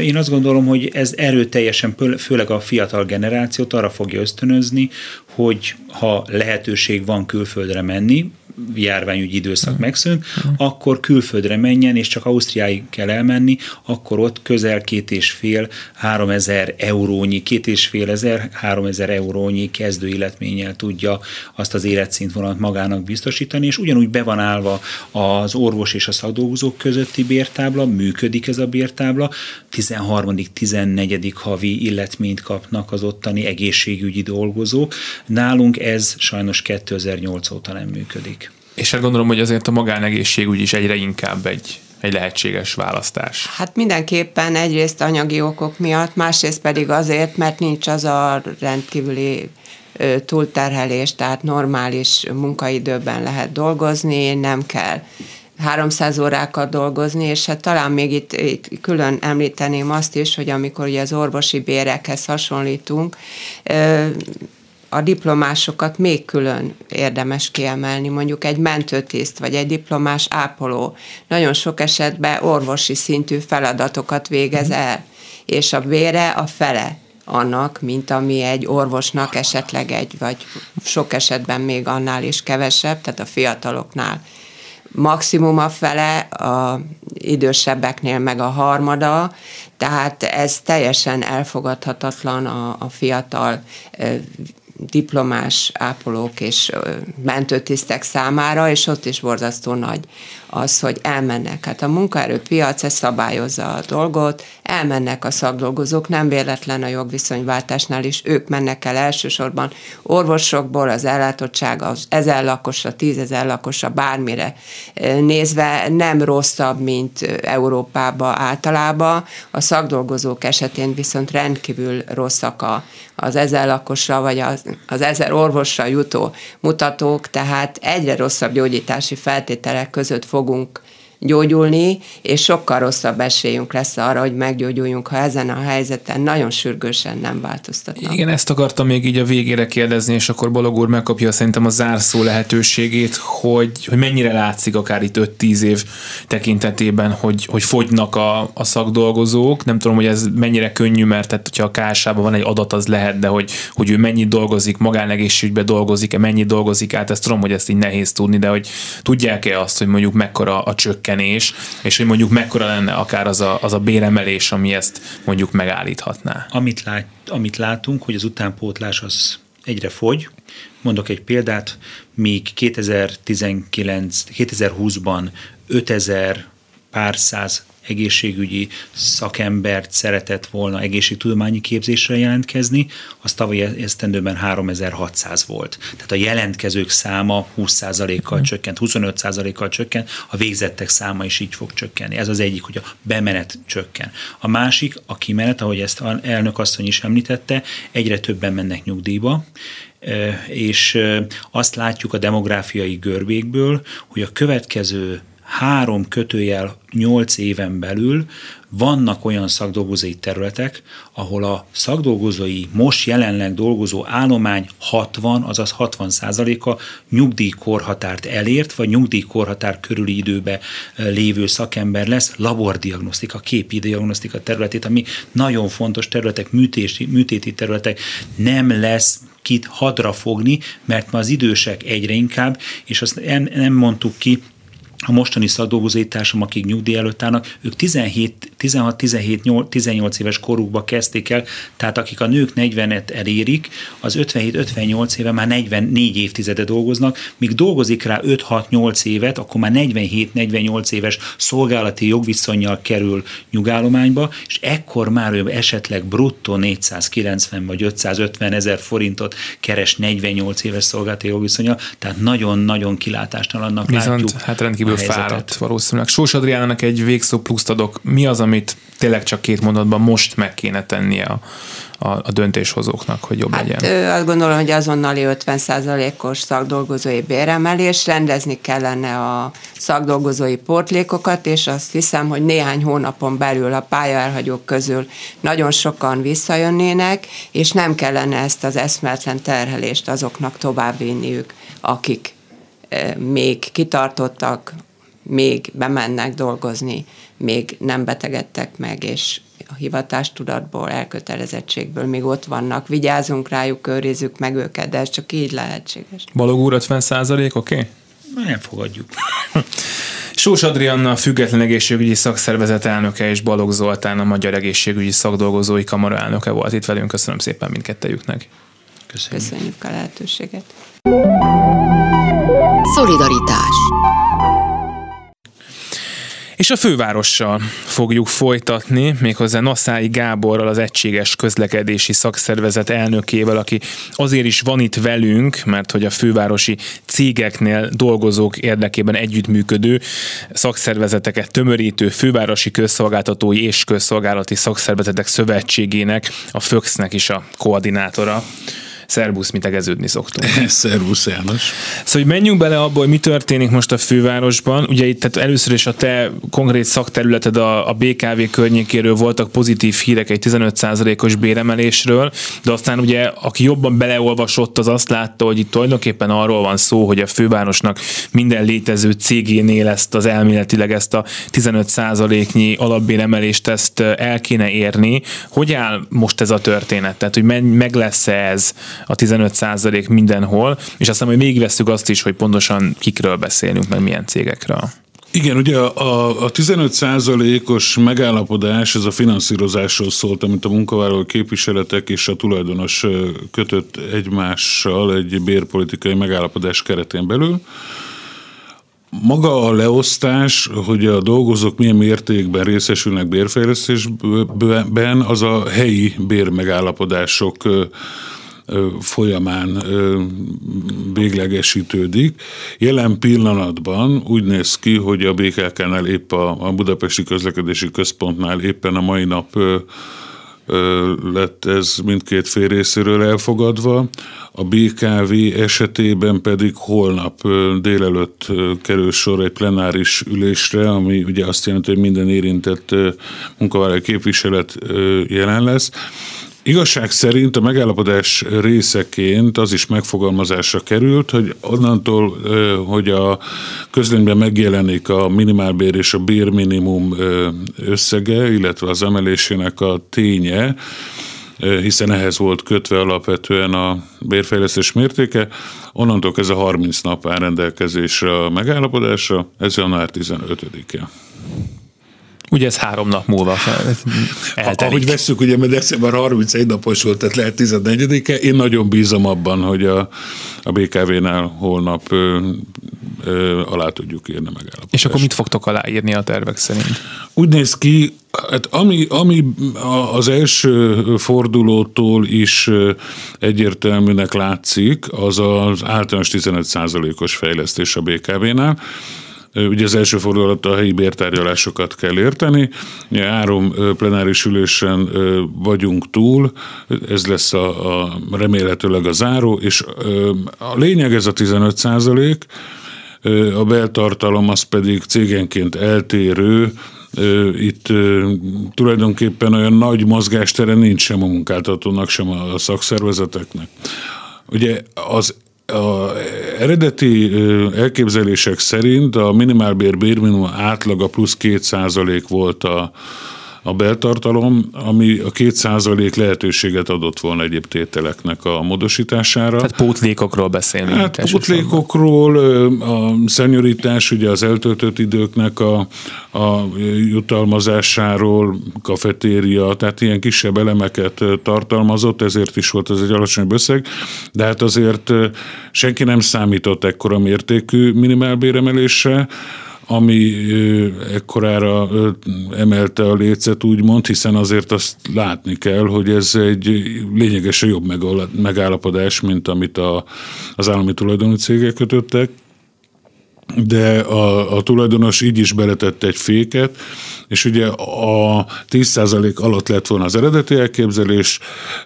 Én azt gondolom, hogy ez erőteljesen, főleg a fiatal generációt arra fogja ösztönözni, hogy ha lehetőség van külföldre menni, járványügyi időszak megszűnt, akkor külföldre menjen, és csak Ausztriáig kell elmenni, akkor ott közel két és fél, három ezer eurónyi, két és fél ezer, három ezer eurónyi kezdő életménnyel tudja azt az életszintvonalat magának biztosítani, és ugyanúgy be van állva az orvos és a szakdolgozók közötti bértábla, működik ez a bértábla, 13. 14. havi illetményt kapnak az ottani egészségügyi dolgozók. Nálunk ez sajnos 2008 óta nem működik. És hát gondolom, hogy azért a magánegészségügy is egyre inkább egy, egy lehetséges választás. Hát mindenképpen egyrészt anyagi okok miatt, másrészt pedig azért, mert nincs az a rendkívüli túlterhelés, tehát normális munkaidőben lehet dolgozni, nem kell 300 órákat dolgozni, és hát talán még itt, itt külön említeném azt is, hogy amikor ugye az orvosi bérekhez hasonlítunk, a diplomásokat még külön érdemes kiemelni, mondjuk egy mentőtiszt vagy egy diplomás ápoló nagyon sok esetben orvosi szintű feladatokat végez mhm. el, és a bére a fele annak, mint ami egy orvosnak esetleg egy, vagy sok esetben még annál is kevesebb, tehát a fiataloknál maximum a fele, a idősebbeknél meg a harmada, tehát ez teljesen elfogadhatatlan a, a fiatal diplomás ápolók és mentőtisztek számára, és ott is borzasztó nagy az, hogy elmennek. Hát a munkaerőpiac ezt szabályozza a dolgot, elmennek a szakdolgozók, nem véletlen a jogviszonyváltásnál is, ők mennek el elsősorban orvosokból, az ellátottság az ezer lakosra, tízezer lakosra, bármire nézve nem rosszabb, mint Európába általában. A szakdolgozók esetén viszont rendkívül rosszak a, az ezer lakosra, vagy az, az ezer orvosra jutó mutatók, tehát egyre rosszabb gyógyítási feltételek között fog fogunk gyógyulni, és sokkal rosszabb esélyünk lesz arra, hogy meggyógyuljunk, ha ezen a helyzeten nagyon sürgősen nem változtatnak. Igen, ezt akartam még így a végére kérdezni, és akkor Balog úr megkapja szerintem a zárszó lehetőségét, hogy, hogy mennyire látszik akár itt 5-10 év tekintetében, hogy, hogy fogynak a, a szakdolgozók. Nem tudom, hogy ez mennyire könnyű, mert tehát, hogyha a ks van egy adat, az lehet, de hogy, hogy ő mennyit dolgozik, magánegészségügyben dolgozik-e, mennyit dolgozik át, ezt tudom, hogy ezt így nehéz tudni, de hogy tudják-e azt, hogy mondjuk mekkora a csökkentés csökkenés, és hogy mondjuk mekkora lenne akár az a, az a béremelés, ami ezt mondjuk megállíthatná. Amit, lát, amit látunk, hogy az utánpótlás az egyre fogy. Mondok egy példát, míg 2019, 2020-ban 5000 pár száz egészségügyi szakembert szeretett volna egészségtudományi képzésre jelentkezni, az tavaly esztendőben 3600 volt. Tehát a jelentkezők száma 20%-kal mm. csökkent, 25%-kal csökkent, a végzettek száma is így fog csökkenni. Ez az egyik, hogy a bemenet csökken. A másik, a kimenet, ahogy ezt a elnök asszony is említette, egyre többen mennek nyugdíjba, és azt látjuk a demográfiai görbékből, hogy a következő három kötőjel nyolc éven belül vannak olyan szakdolgozói területek, ahol a szakdolgozói most jelenleg dolgozó állomány 60, azaz 60 százaléka nyugdíjkorhatárt elért, vagy nyugdíjkorhatár körüli időbe lévő szakember lesz, labordiagnosztika, képi diagnosztika területét, ami nagyon fontos területek, műtéti, műtéti területek, nem lesz kit hadra fogni, mert ma az idősek egyre inkább, és azt nem mondtuk ki, a mostani szakdolgozói társam, akik nyugdíj előtt állnak, ők 17, 16, 17, 18 éves korukba kezdték el, tehát akik a nők 40-et elérik, az 57-58 éve már 44 évtizede dolgoznak, míg dolgozik rá 5-6-8 évet, akkor már 47-48 éves szolgálati jogviszonyjal kerül nyugállományba, és ekkor már ő esetleg bruttó 490 vagy 550 ezer forintot keres 48 éves szolgálati jogviszonyjal, tehát nagyon-nagyon kilátástalannak Viszont, látjuk. Hát rendkívül rendkívül fáradt valószínűleg. Sós Adriánának egy végszó pluszt adok. Mi az, amit tényleg csak két mondatban most meg kéne tennie a, a, a döntéshozóknak, hogy jobb hát, legyen? Azt gondolom, hogy azonnali 50%-os szakdolgozói béremelés, rendezni kellene a szakdolgozói portlékokat, és azt hiszem, hogy néhány hónapon belül a pályaelhagyók közül nagyon sokan visszajönnének, és nem kellene ezt az eszmetlen terhelést azoknak továbbvinniük, akik még kitartottak, még bemennek dolgozni, még nem betegedtek meg, és a hivatástudatból, elkötelezettségből még ott vannak. Vigyázunk rájuk, őrizzük meg őket, de ez csak így lehetséges. Balog úr 50 százalék, oké? Okay? Nem fogadjuk. Sós Adrianna, a Független Egészségügyi Szakszervezet elnöke és Balog Zoltán, a Magyar Egészségügyi Szakdolgozói Kamara elnöke volt itt velünk. Köszönöm szépen mindkettejüknek. Köszönjük. Köszönjük a lehetőséget. Szolidaritás és a fővárossal fogjuk folytatni, méghozzá Naszái Gáborral, az Egységes Közlekedési Szakszervezet elnökével, aki azért is van itt velünk, mert hogy a fővárosi cégeknél dolgozók érdekében együttműködő szakszervezeteket tömörítő fővárosi közszolgáltatói és közszolgálati szakszervezetek szövetségének, a FÖX-nek is a koordinátora. Szerbusz, mi tegeződni szoktunk. Szerbusz János. Szóval, hogy menjünk bele abba, hogy mi történik most a fővárosban. Ugye itt tehát először is a te konkrét szakterületed a, a BKV környékéről voltak pozitív hírek egy 15%-os béremelésről, de aztán ugye, aki jobban beleolvasott, az azt látta, hogy itt tulajdonképpen arról van szó, hogy a fővárosnak minden létező cégénél ezt az elméletileg ezt a 15%-nyi alapbéremelést ezt el kéne érni. Hogy áll most ez a történet? Tehát, hogy meg lesz-e ez a 15 százalék mindenhol, és aztán majd végigvesszük azt is, hogy pontosan kikről beszélünk, meg milyen cégekről. Igen, ugye a, a 15%-os megállapodás, ez a finanszírozásról szólt, amit a munkavállaló képviseletek és a tulajdonos kötött egymással egy bérpolitikai megállapodás keretén belül. Maga a leosztás, hogy a dolgozók milyen mértékben részesülnek bérfejlesztésben, az a helyi bérmegállapodások folyamán véglegesítődik. Jelen pillanatban úgy néz ki, hogy a BKK-nál épp a, a Budapesti Közlekedési Központnál éppen a mai nap lett ez mindkét fél részéről elfogadva. A BKV esetében pedig holnap délelőtt kerül sor egy plenáris ülésre, ami ugye azt jelenti, hogy minden érintett munkavállalói képviselet jelen lesz. Igazság szerint a megállapodás részeként az is megfogalmazásra került, hogy onnantól, hogy a közlönyben megjelenik a minimálbér és a bérminimum összege, illetve az emelésének a ténye, hiszen ehhez volt kötve alapvetően a bérfejlesztés mértéke, onnantól ez a 30 nap áll rendelkezésre a megállapodásra, ez január 15-e. Ugye ez három nap múlva eltelik. Ahogy veszük, ugye, mert december 31 napos volt, tehát lehet 14-e. Én nagyon bízom abban, hogy a, a BKV-nál holnap ö, ö, alá tudjuk írni megállapodást. És akkor mit fogtok aláírni a tervek szerint? Úgy néz ki, Hát ami, ami az első fordulótól is egyértelműnek látszik, az az általános 15%-os fejlesztés a BKV-nál. Ugye az első fordulat a helyi bértárgyalásokat kell érteni. Három plenáris ülésen vagyunk túl, ez lesz a, a remélhetőleg a záró, és a lényeg ez a 15 százalék, a beltartalom az pedig cégenként eltérő, itt tulajdonképpen olyan nagy mozgástere nincs sem a munkáltatónak, sem a szakszervezeteknek. Ugye az a eredeti elképzelések szerint a minimálbér bérminimum átlaga plusz 2% volt a, a beltartalom, ami a két százalék lehetőséget adott volna egyéb tételeknek a módosítására. Tehát pótlékokról beszélünk. Hát pótlékokról, a szenyorítás, ugye az eltöltött időknek a, a jutalmazásáról, kafetéria, tehát ilyen kisebb elemeket tartalmazott, ezért is volt ez egy alacsony összeg, de hát azért senki nem számított ekkora mértékű minimálbéremelésre, ami ekkorára emelte a lécet, úgymond, hiszen azért azt látni kell, hogy ez egy lényegesen jobb megállapodás, mint amit a, az állami tulajdonú cégek kötöttek de a, a tulajdonos így is beletette egy féket, és ugye a 10% alatt lett volna az eredeti elképzelés,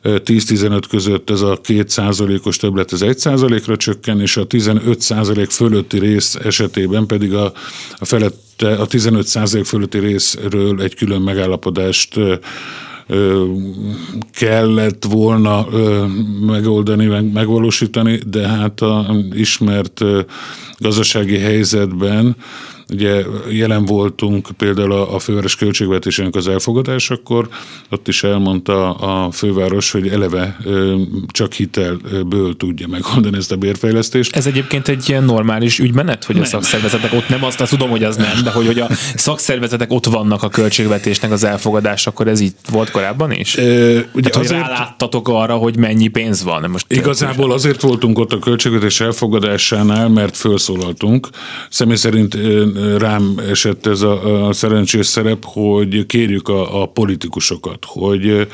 10-15 között ez a 2%-os többlet ez 1%-ra csökken, és a 15% fölötti rész esetében pedig a, a felette, a 15% fölötti részről egy külön megállapodást kellett volna megoldani, meg megvalósítani, de hát a ismert gazdasági helyzetben Ugye jelen voltunk például a, a főváros költségvetésének az elfogadásakor, ott is elmondta a főváros, hogy eleve csak hitelből tudja megoldani ezt a bérfejlesztést. Ez egyébként egy ilyen normális ügymenet, hogy nem. a szakszervezetek ott nem, azt, tudom, hogy az nem, de hogy, hogy a szakszervezetek ott vannak a költségvetésnek az elfogadás, akkor ez így volt korábban is? E, ugye Tehát, azért, hogy ráláttatok arra, hogy mennyi pénz van. Most igazából azért voltunk ott a költségvetés elfogadásánál, mert felszólaltunk. Személy szerint rám esett ez a, a szerencsés szerep, hogy kérjük a, a politikusokat, hogy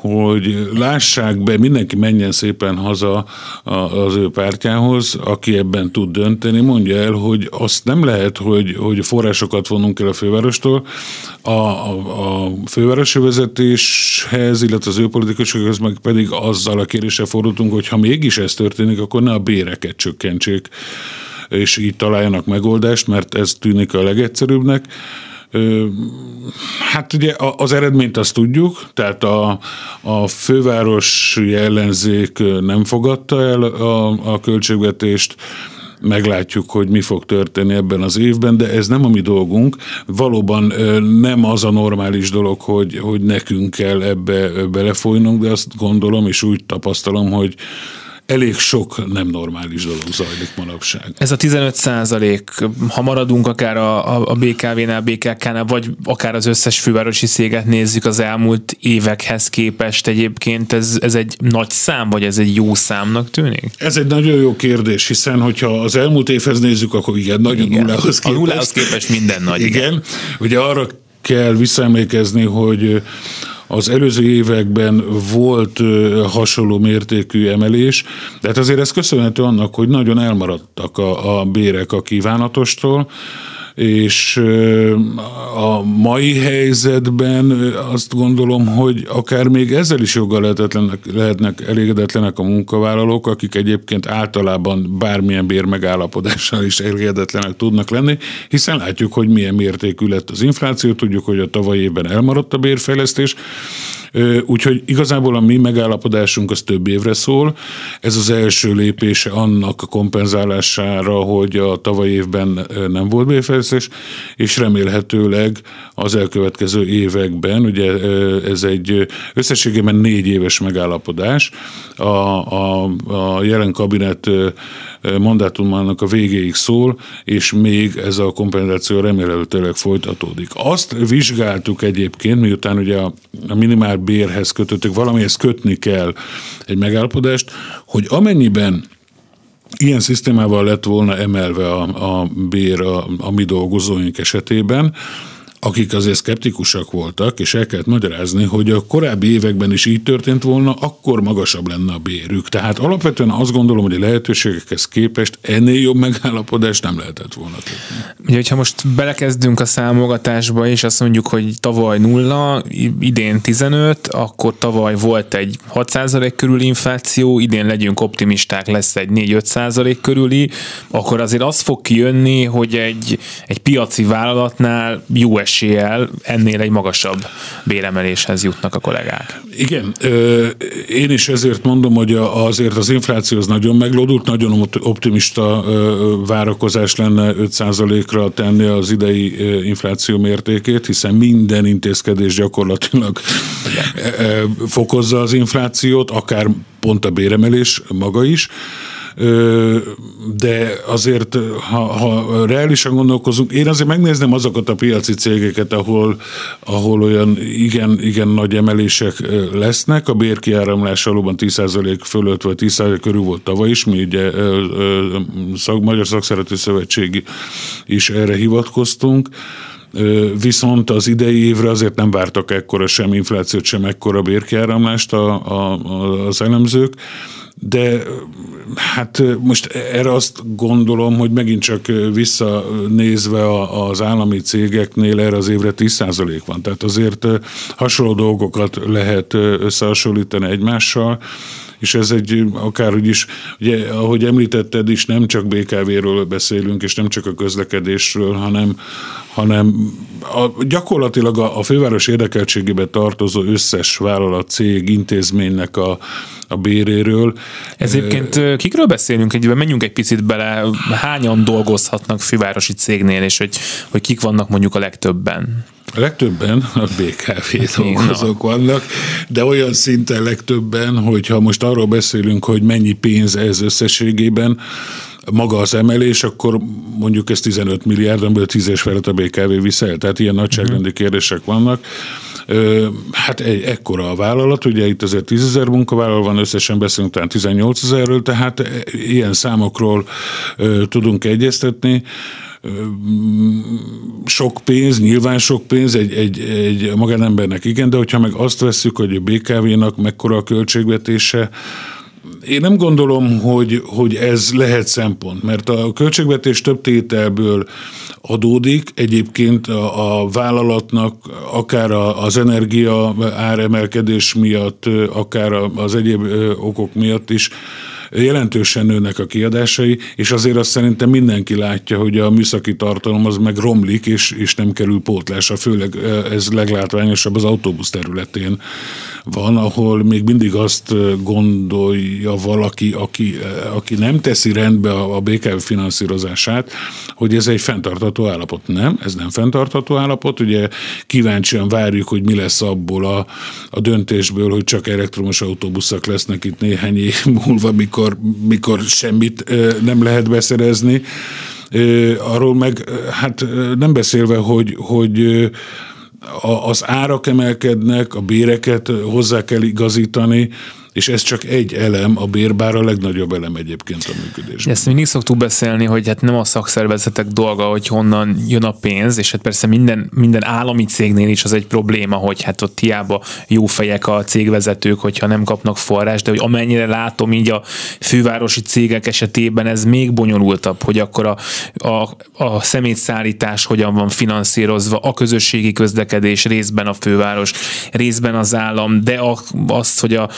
hogy lássák be, mindenki menjen szépen haza az ő pártjához, aki ebben tud dönteni, mondja el, hogy azt nem lehet, hogy, hogy forrásokat vonunk el a fővárostól, a, a, a fővárosi vezetéshez, illetve az ő politikusokhoz meg pedig azzal a kéréssel fordultunk, hogy ha mégis ez történik, akkor ne a béreket csökkentsék és így találjanak megoldást, mert ez tűnik a legegyszerűbbnek. Hát ugye az eredményt azt tudjuk, tehát a, a fővárosi ellenzék nem fogadta el a, a költségvetést, meglátjuk, hogy mi fog történni ebben az évben, de ez nem a mi dolgunk. Valóban nem az a normális dolog, hogy, hogy nekünk kell ebbe belefolynunk, de azt gondolom, és úgy tapasztalom, hogy elég sok nem normális dolog zajlik manapság. Ez a 15 százalék, ha maradunk akár a, a BKV-nál, BKK-nál, vagy akár az összes fővárosi széget nézzük az elmúlt évekhez képest egyébként, ez, ez egy nagy szám, vagy ez egy jó számnak tűnik? Ez egy nagyon jó kérdés, hiszen hogyha az elmúlt évhez nézzük, akkor igen, nagyon igen. nullához képest. A nullához képest minden nagy. Igen. igen. Ugye arra kell visszaemlékezni, hogy az előző években volt hasonló mértékű emelés, de hát azért ez köszönhető annak, hogy nagyon elmaradtak a, a bérek a kívánatostól, és a mai helyzetben azt gondolom, hogy akár még ezzel is joggal lehetetlenek, lehetnek elégedetlenek a munkavállalók, akik egyébként általában bármilyen bérmegállapodással is elégedetlenek tudnak lenni, hiszen látjuk, hogy milyen mértékű lett az infláció, tudjuk, hogy a tavalyi évben elmaradt a bérfejlesztés, Úgyhogy igazából a mi megállapodásunk az több évre szól. Ez az első lépése annak a kompenzálására, hogy a tavaly évben nem volt bérfejlesztés, és remélhetőleg az elkövetkező években, ugye ez egy összességében négy éves megállapodás, a, a, a jelen kabinet mandátumának a végéig szól, és még ez a kompenzáció remélhetőleg folytatódik. Azt vizsgáltuk egyébként, miután ugye a, a minimál bérhez kötöttük, valamihez kötni kell egy megállapodást, hogy amennyiben ilyen szisztémával lett volna emelve a, a bér a, a mi dolgozóink esetében, akik azért szkeptikusak voltak, és el kellett magyarázni, hogy a korábbi években is így történt volna, akkor magasabb lenne a bérük. Tehát alapvetően azt gondolom, hogy a lehetőségekhez képest ennél jobb megállapodást nem lehetett volna tenni. Ugye, hogyha most belekezdünk a számogatásba, és azt mondjuk, hogy tavaly nulla, idén 15, akkor tavaly volt egy 6% körüli infláció, idén legyünk optimisták, lesz egy 4-5% körüli, akkor azért az fog kijönni, hogy egy, egy piaci vállalatnál jó eséllyel ennél egy magasabb béremeléshez jutnak a kollégák. Igen, én is ezért mondom, hogy azért az infláció az nagyon meglódult, nagyon optimista várakozás lenne 5%-ra tenni az idei infláció mértékét, hiszen minden intézkedés gyakorlatilag fokozza az inflációt, akár pont a béremelés maga is de azért, ha, ha reálisan gondolkozunk, én azért megnézném azokat a piaci cégeket, ahol, ahol olyan igen, igen nagy emelések lesznek. A bérkiáramlás valóban 10% fölött vagy 10% körül volt tavaly is, mi ugye szak, Magyar Szakszerető Szövetség is erre hivatkoztunk. Viszont az idei évre azért nem vártak ekkora sem inflációt, sem ekkora bérkiáramlást a, a, az elemzők de hát most erre azt gondolom, hogy megint csak visszanézve az állami cégeknél erre az évre 10% van. Tehát azért hasonló dolgokat lehet összehasonlítani egymással, és ez egy akárhogy is, ugye, ahogy említetted is, nem csak BKV-ről beszélünk, és nem csak a közlekedésről, hanem, hanem a, gyakorlatilag a, a főváros érdekeltségébe tartozó összes vállalat, cég, intézménynek a, a béréről. Ezért kikről beszélünk egyben? Menjünk egy picit bele, hányan dolgozhatnak fővárosi cégnél, és hogy, hogy kik vannak mondjuk a legtöbben? Legtöbben a BKV dolgozók vannak, de olyan szinten legtöbben, hogyha most arról beszélünk, hogy mennyi pénz ez összességében, maga az emelés, akkor mondjuk ez 15 milliárd, amiből 10 és felett a BKV viszel. Tehát ilyen nagyságrendi kérdések vannak. Hát egy ekkora a vállalat, ugye itt azért 10 ezer munkavállaló van, összesen beszélünk talán 18 ezerről, tehát ilyen számokról tudunk egyeztetni sok pénz, nyilván sok pénz egy, egy, egy magánembernek igen, de hogyha meg azt vesszük, hogy a BKV-nak mekkora a költségvetése, én nem gondolom, hogy, hogy ez lehet szempont, mert a költségvetés több tételből adódik. Egyébként a, a vállalatnak akár az energia áremelkedés miatt, akár az egyéb okok miatt is jelentősen nőnek a kiadásai, és azért azt szerintem mindenki látja, hogy a műszaki tartalom az meg romlik, és, és nem kerül pótlásra, főleg ez leglátványosabb az autóbusz területén van, ahol még mindig azt gondolja valaki, aki, aki nem teszi rendbe a, a BKV finanszírozását, hogy ez egy fenntartató állapot. Nem, ez nem fenntartató állapot. Ugye kíváncsian várjuk, hogy mi lesz abból a, a döntésből, hogy csak elektromos autóbuszok lesznek itt néhány év múlva, mikor mikor, mikor semmit nem lehet beszerezni. Arról meg hát nem beszélve, hogy, hogy az árak emelkednek, a béreket hozzá kell igazítani, és ez csak egy elem, a bér, bár a legnagyobb elem egyébként a működésben. Ezt mindig szoktuk beszélni, hogy hát nem a szakszervezetek dolga, hogy honnan jön a pénz, és hát persze minden, minden állami cégnél is az egy probléma, hogy hát ott hiába jó fejek a cégvezetők, hogyha nem kapnak forrás, de hogy amennyire látom így a fővárosi cégek esetében ez még bonyolultabb, hogy akkor a, a, a szemétszállítás hogyan van finanszírozva, a közösségi közlekedés részben a főváros, részben az állam, de a, azt, hogy a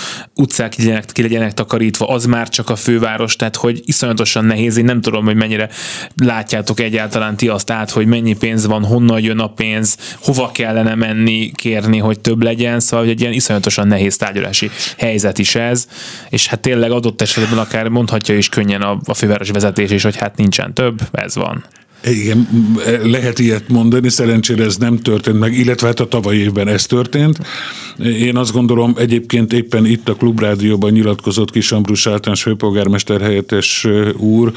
utcák ki legyenek, ki legyenek takarítva, az már csak a főváros, tehát hogy iszonyatosan nehéz, én nem tudom, hogy mennyire látjátok egyáltalán ti azt át, hogy mennyi pénz van, honnan jön a pénz, hova kellene menni, kérni, hogy több legyen, szóval hogy egy ilyen iszonyatosan nehéz tárgyalási helyzet is ez, és hát tényleg adott esetben akár mondhatja is könnyen a, a főváros vezetés is, hogy hát nincsen több, ez van. Igen, lehet ilyet mondani, szerencsére ez nem történt meg, illetve hát a tavaly évben ez történt. Én azt gondolom, egyébként éppen itt a Klubrádióban nyilatkozott Kis Ambrus általános főpolgármester helyettes úr,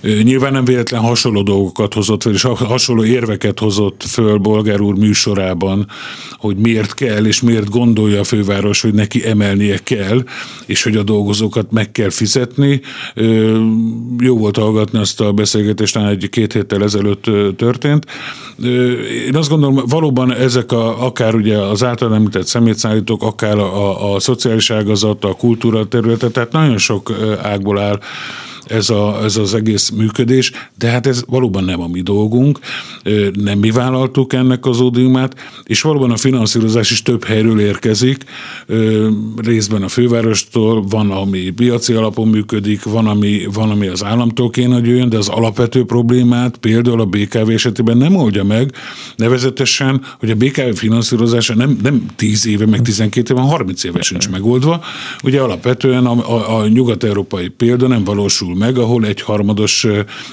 Nyilván nem véletlen hasonló dolgokat hozott fel, és hasonló érveket hozott föl Bolgár úr műsorában, hogy miért kell, és miért gondolja a főváros, hogy neki emelnie kell, és hogy a dolgozókat meg kell fizetni. Jó volt hallgatni azt a beszélgetést, egy-két héttel ezelőtt történt. Én azt gondolom, valóban ezek a, akár ugye az által említett szemétszállítók, akár a, a, a szociális ágazat, a kultúra területe, tehát nagyon sok ágból áll ez, a, ez az egész működés, de hát ez valóban nem a mi dolgunk, nem mi vállaltuk ennek az ódiumát, és valóban a finanszírozás is több helyről érkezik, részben a fővárostól, van, ami piaci alapon működik, van, ami, van, ami az államtól kéne, hogy jöjjön, de az alapvető problémát például a BKV esetében nem oldja meg, nevezetesen, hogy a BKV finanszírozása nem, nem 10 éve, meg 12 éve, 30 éve sincs megoldva. Ugye alapvetően a, a, a nyugat-európai példa nem valósul meg, ahol egy harmados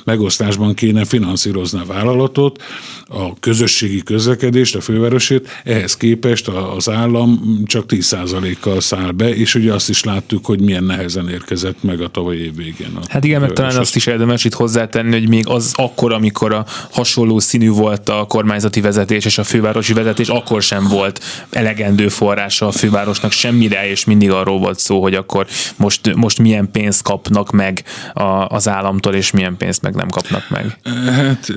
megosztásban kéne finanszírozni a vállalatot, a közösségi közlekedést, a fővárosét, ehhez képest az állam csak 10%-kal száll be, és ugye azt is láttuk, hogy milyen nehezen érkezett meg a tavalyi év végén. Hát igen, meg talán azt is érdemes itt hozzátenni, hogy még az akkor, amikor a hasonló színű volt a kormányzati vezetés és a fővárosi vezetés, akkor sem volt elegendő forrása a fővárosnak semmire, és mindig arról volt szó, hogy akkor most, most milyen pénzt kapnak meg a, az államtól, és milyen pénzt meg nem kapnak meg. Hát,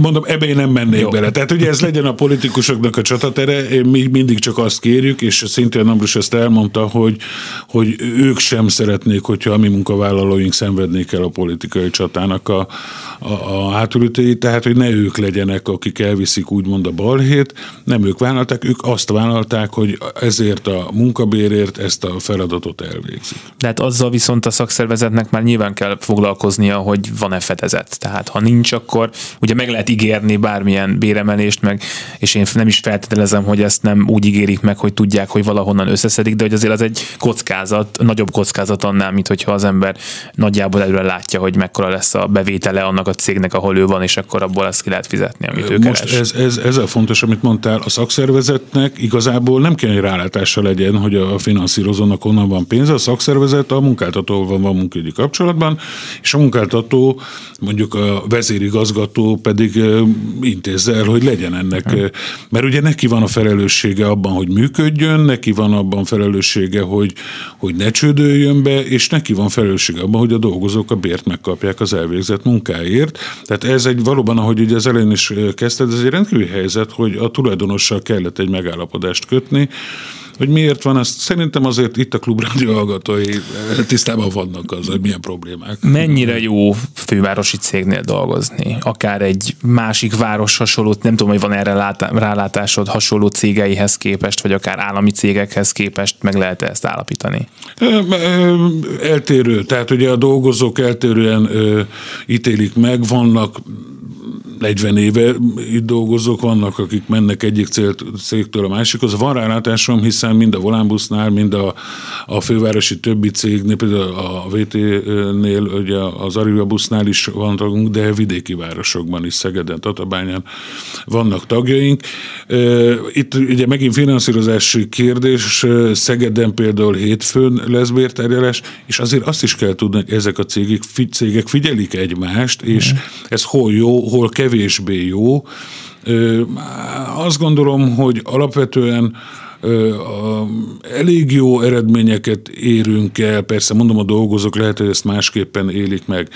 mondom, ebbe én nem mennék Jó. bele. Tehát ugye ez legyen a politikusoknak a csatatere, mi mindig csak azt kérjük, és szintén Ambrus ezt elmondta, hogy, hogy ők sem szeretnék, hogyha a mi munkavállalóink szenvednék el a politikai csatának a, a, a hátulütői, tehát hogy ne ők legyenek, akik elviszik úgymond a balhét, nem ők vállalták, ők azt vállalták, hogy ezért a munkabérért ezt a feladatot elvégzik. De hát azzal viszont a szakszervezetnek már nyilván kell foglalkoznia, hogy van-e fedezet. Tehát ha nincs, akkor ugye meg lehet ígérni bármilyen béremelést, meg, és én nem is feltételezem, hogy ezt nem úgy ígérik meg, hogy tudják, hogy valahonnan összeszedik, de hogy azért az egy kockázat, nagyobb kockázat annál, mint hogyha az ember nagyjából előre látja, hogy mekkora lesz a bevétele annak a cégnek, ahol ő van, és akkor abból ezt ki lehet fizetni, amit ő Most keres. ez, ez, ez a fontos, amit mondtál, a szakszervezetnek igazából nem kell, hogy rálátása legyen, hogy a finanszírozónak onnan van pénze, a szakszervezet a munkáltatóval van munkaügyi kapcsolatban, és a munkáltató, mondjuk a vezérigazgató pedig intézze el, hogy legyen ennek, hm. mert ugye neki van a felelőssége abban, hogy működjön, neki van abban felelőssége, hogy, hogy ne csődöljön be, és neki van felelőssége abban, hogy a dolgozók a bért megkapják az elvégzett munkáért. Tehát ez egy valóban, ahogy ugye az elején is kezdted, ez egy rendkívüli helyzet, hogy a tulajdonossal kellett egy megállapodást kötni, hogy miért van, ezt szerintem azért itt a klubrádió hallgatói eh, tisztában vannak az, hogy milyen problémák. Mennyire jó fővárosi cégnél dolgozni? Akár egy másik város hasonló, nem tudom, hogy van erre rálátásod hasonló cégeihez képest, vagy akár állami cégekhez képest, meg lehet -e ezt állapítani? Eltérő, tehát ugye a dolgozók eltérően ítélik meg, vannak 40 éve itt dolgozok, vannak, akik mennek egyik célt, cégtől a másikhoz. Van rálátásom, hiszen mind a Volánbusznál, mind a, a fővárosi többi cégnél, például a VT-nél, ugye az Arriva busznál is van tagunk, de vidéki városokban is, Szegeden, Tatabányán vannak tagjaink. Itt ugye megint finanszírozási kérdés, Szegeden például hétfőn lesz bértárgyalás, és azért azt is kell tudni, hogy ezek a cégek, cégek figyelik egymást, és mm. ez hol jó, hol kevésbé jó. Azt gondolom, hogy alapvetően elég jó eredményeket érünk el, persze mondom a dolgozók lehet, hogy ezt másképpen élik meg.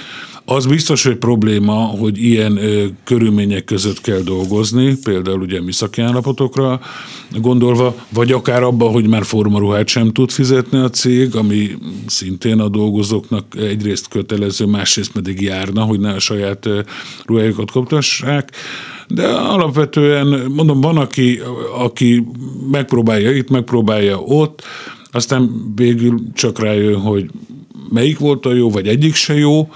Az biztos, hogy probléma, hogy ilyen körülmények között kell dolgozni, például ugye műszaki állapotokra gondolva, vagy akár abban, hogy már formaruhát sem tud fizetni a cég, ami szintén a dolgozóknak egyrészt kötelező, másrészt pedig járna, hogy ne a saját ruhájukat kaptassák de alapvetően mondom, van, aki, aki megpróbálja itt, megpróbálja ott, aztán végül csak rájön, hogy melyik volt a jó, vagy egyik se jó,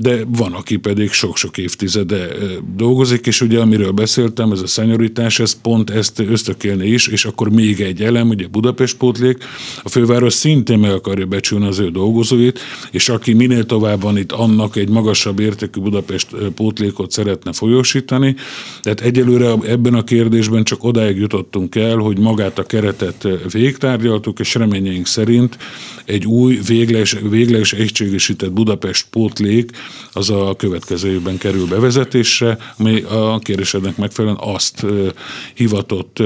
de van, aki pedig sok-sok évtizede dolgozik, és ugye amiről beszéltem, ez a szenyoritás, ez pont ezt ösztökélni is, és akkor még egy elem, ugye Budapest pótlék, a főváros szintén meg akarja becsülni az ő dolgozóit, és aki minél tovább van itt, annak egy magasabb értékű Budapest pótlékot szeretne folyósítani. Tehát egyelőre ebben a kérdésben csak odáig jutottunk el, hogy magát a keretet végtárgyaltuk, és reményeink szerint egy új, végleges, végleges egységesített Budapest pótlék az a következő évben kerül bevezetésre, ami a kérésednek megfelelően azt hivatott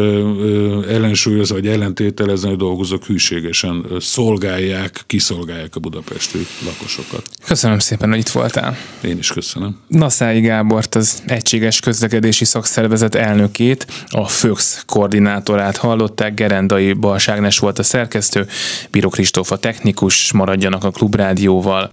ellensúlyozni, vagy ellentételezni, hogy dolgozók hűségesen szolgálják, kiszolgálják a budapesti lakosokat. Köszönöm szépen, hogy itt voltál. Én is köszönöm. Naszái Gábort, az Egységes Közlekedési Szakszervezet elnökét, a FÖX koordinátorát hallották, Gerendai Balságnes volt a szerkesztő, Bíró Kristóf a technikus, maradjanak a Klubrádióval.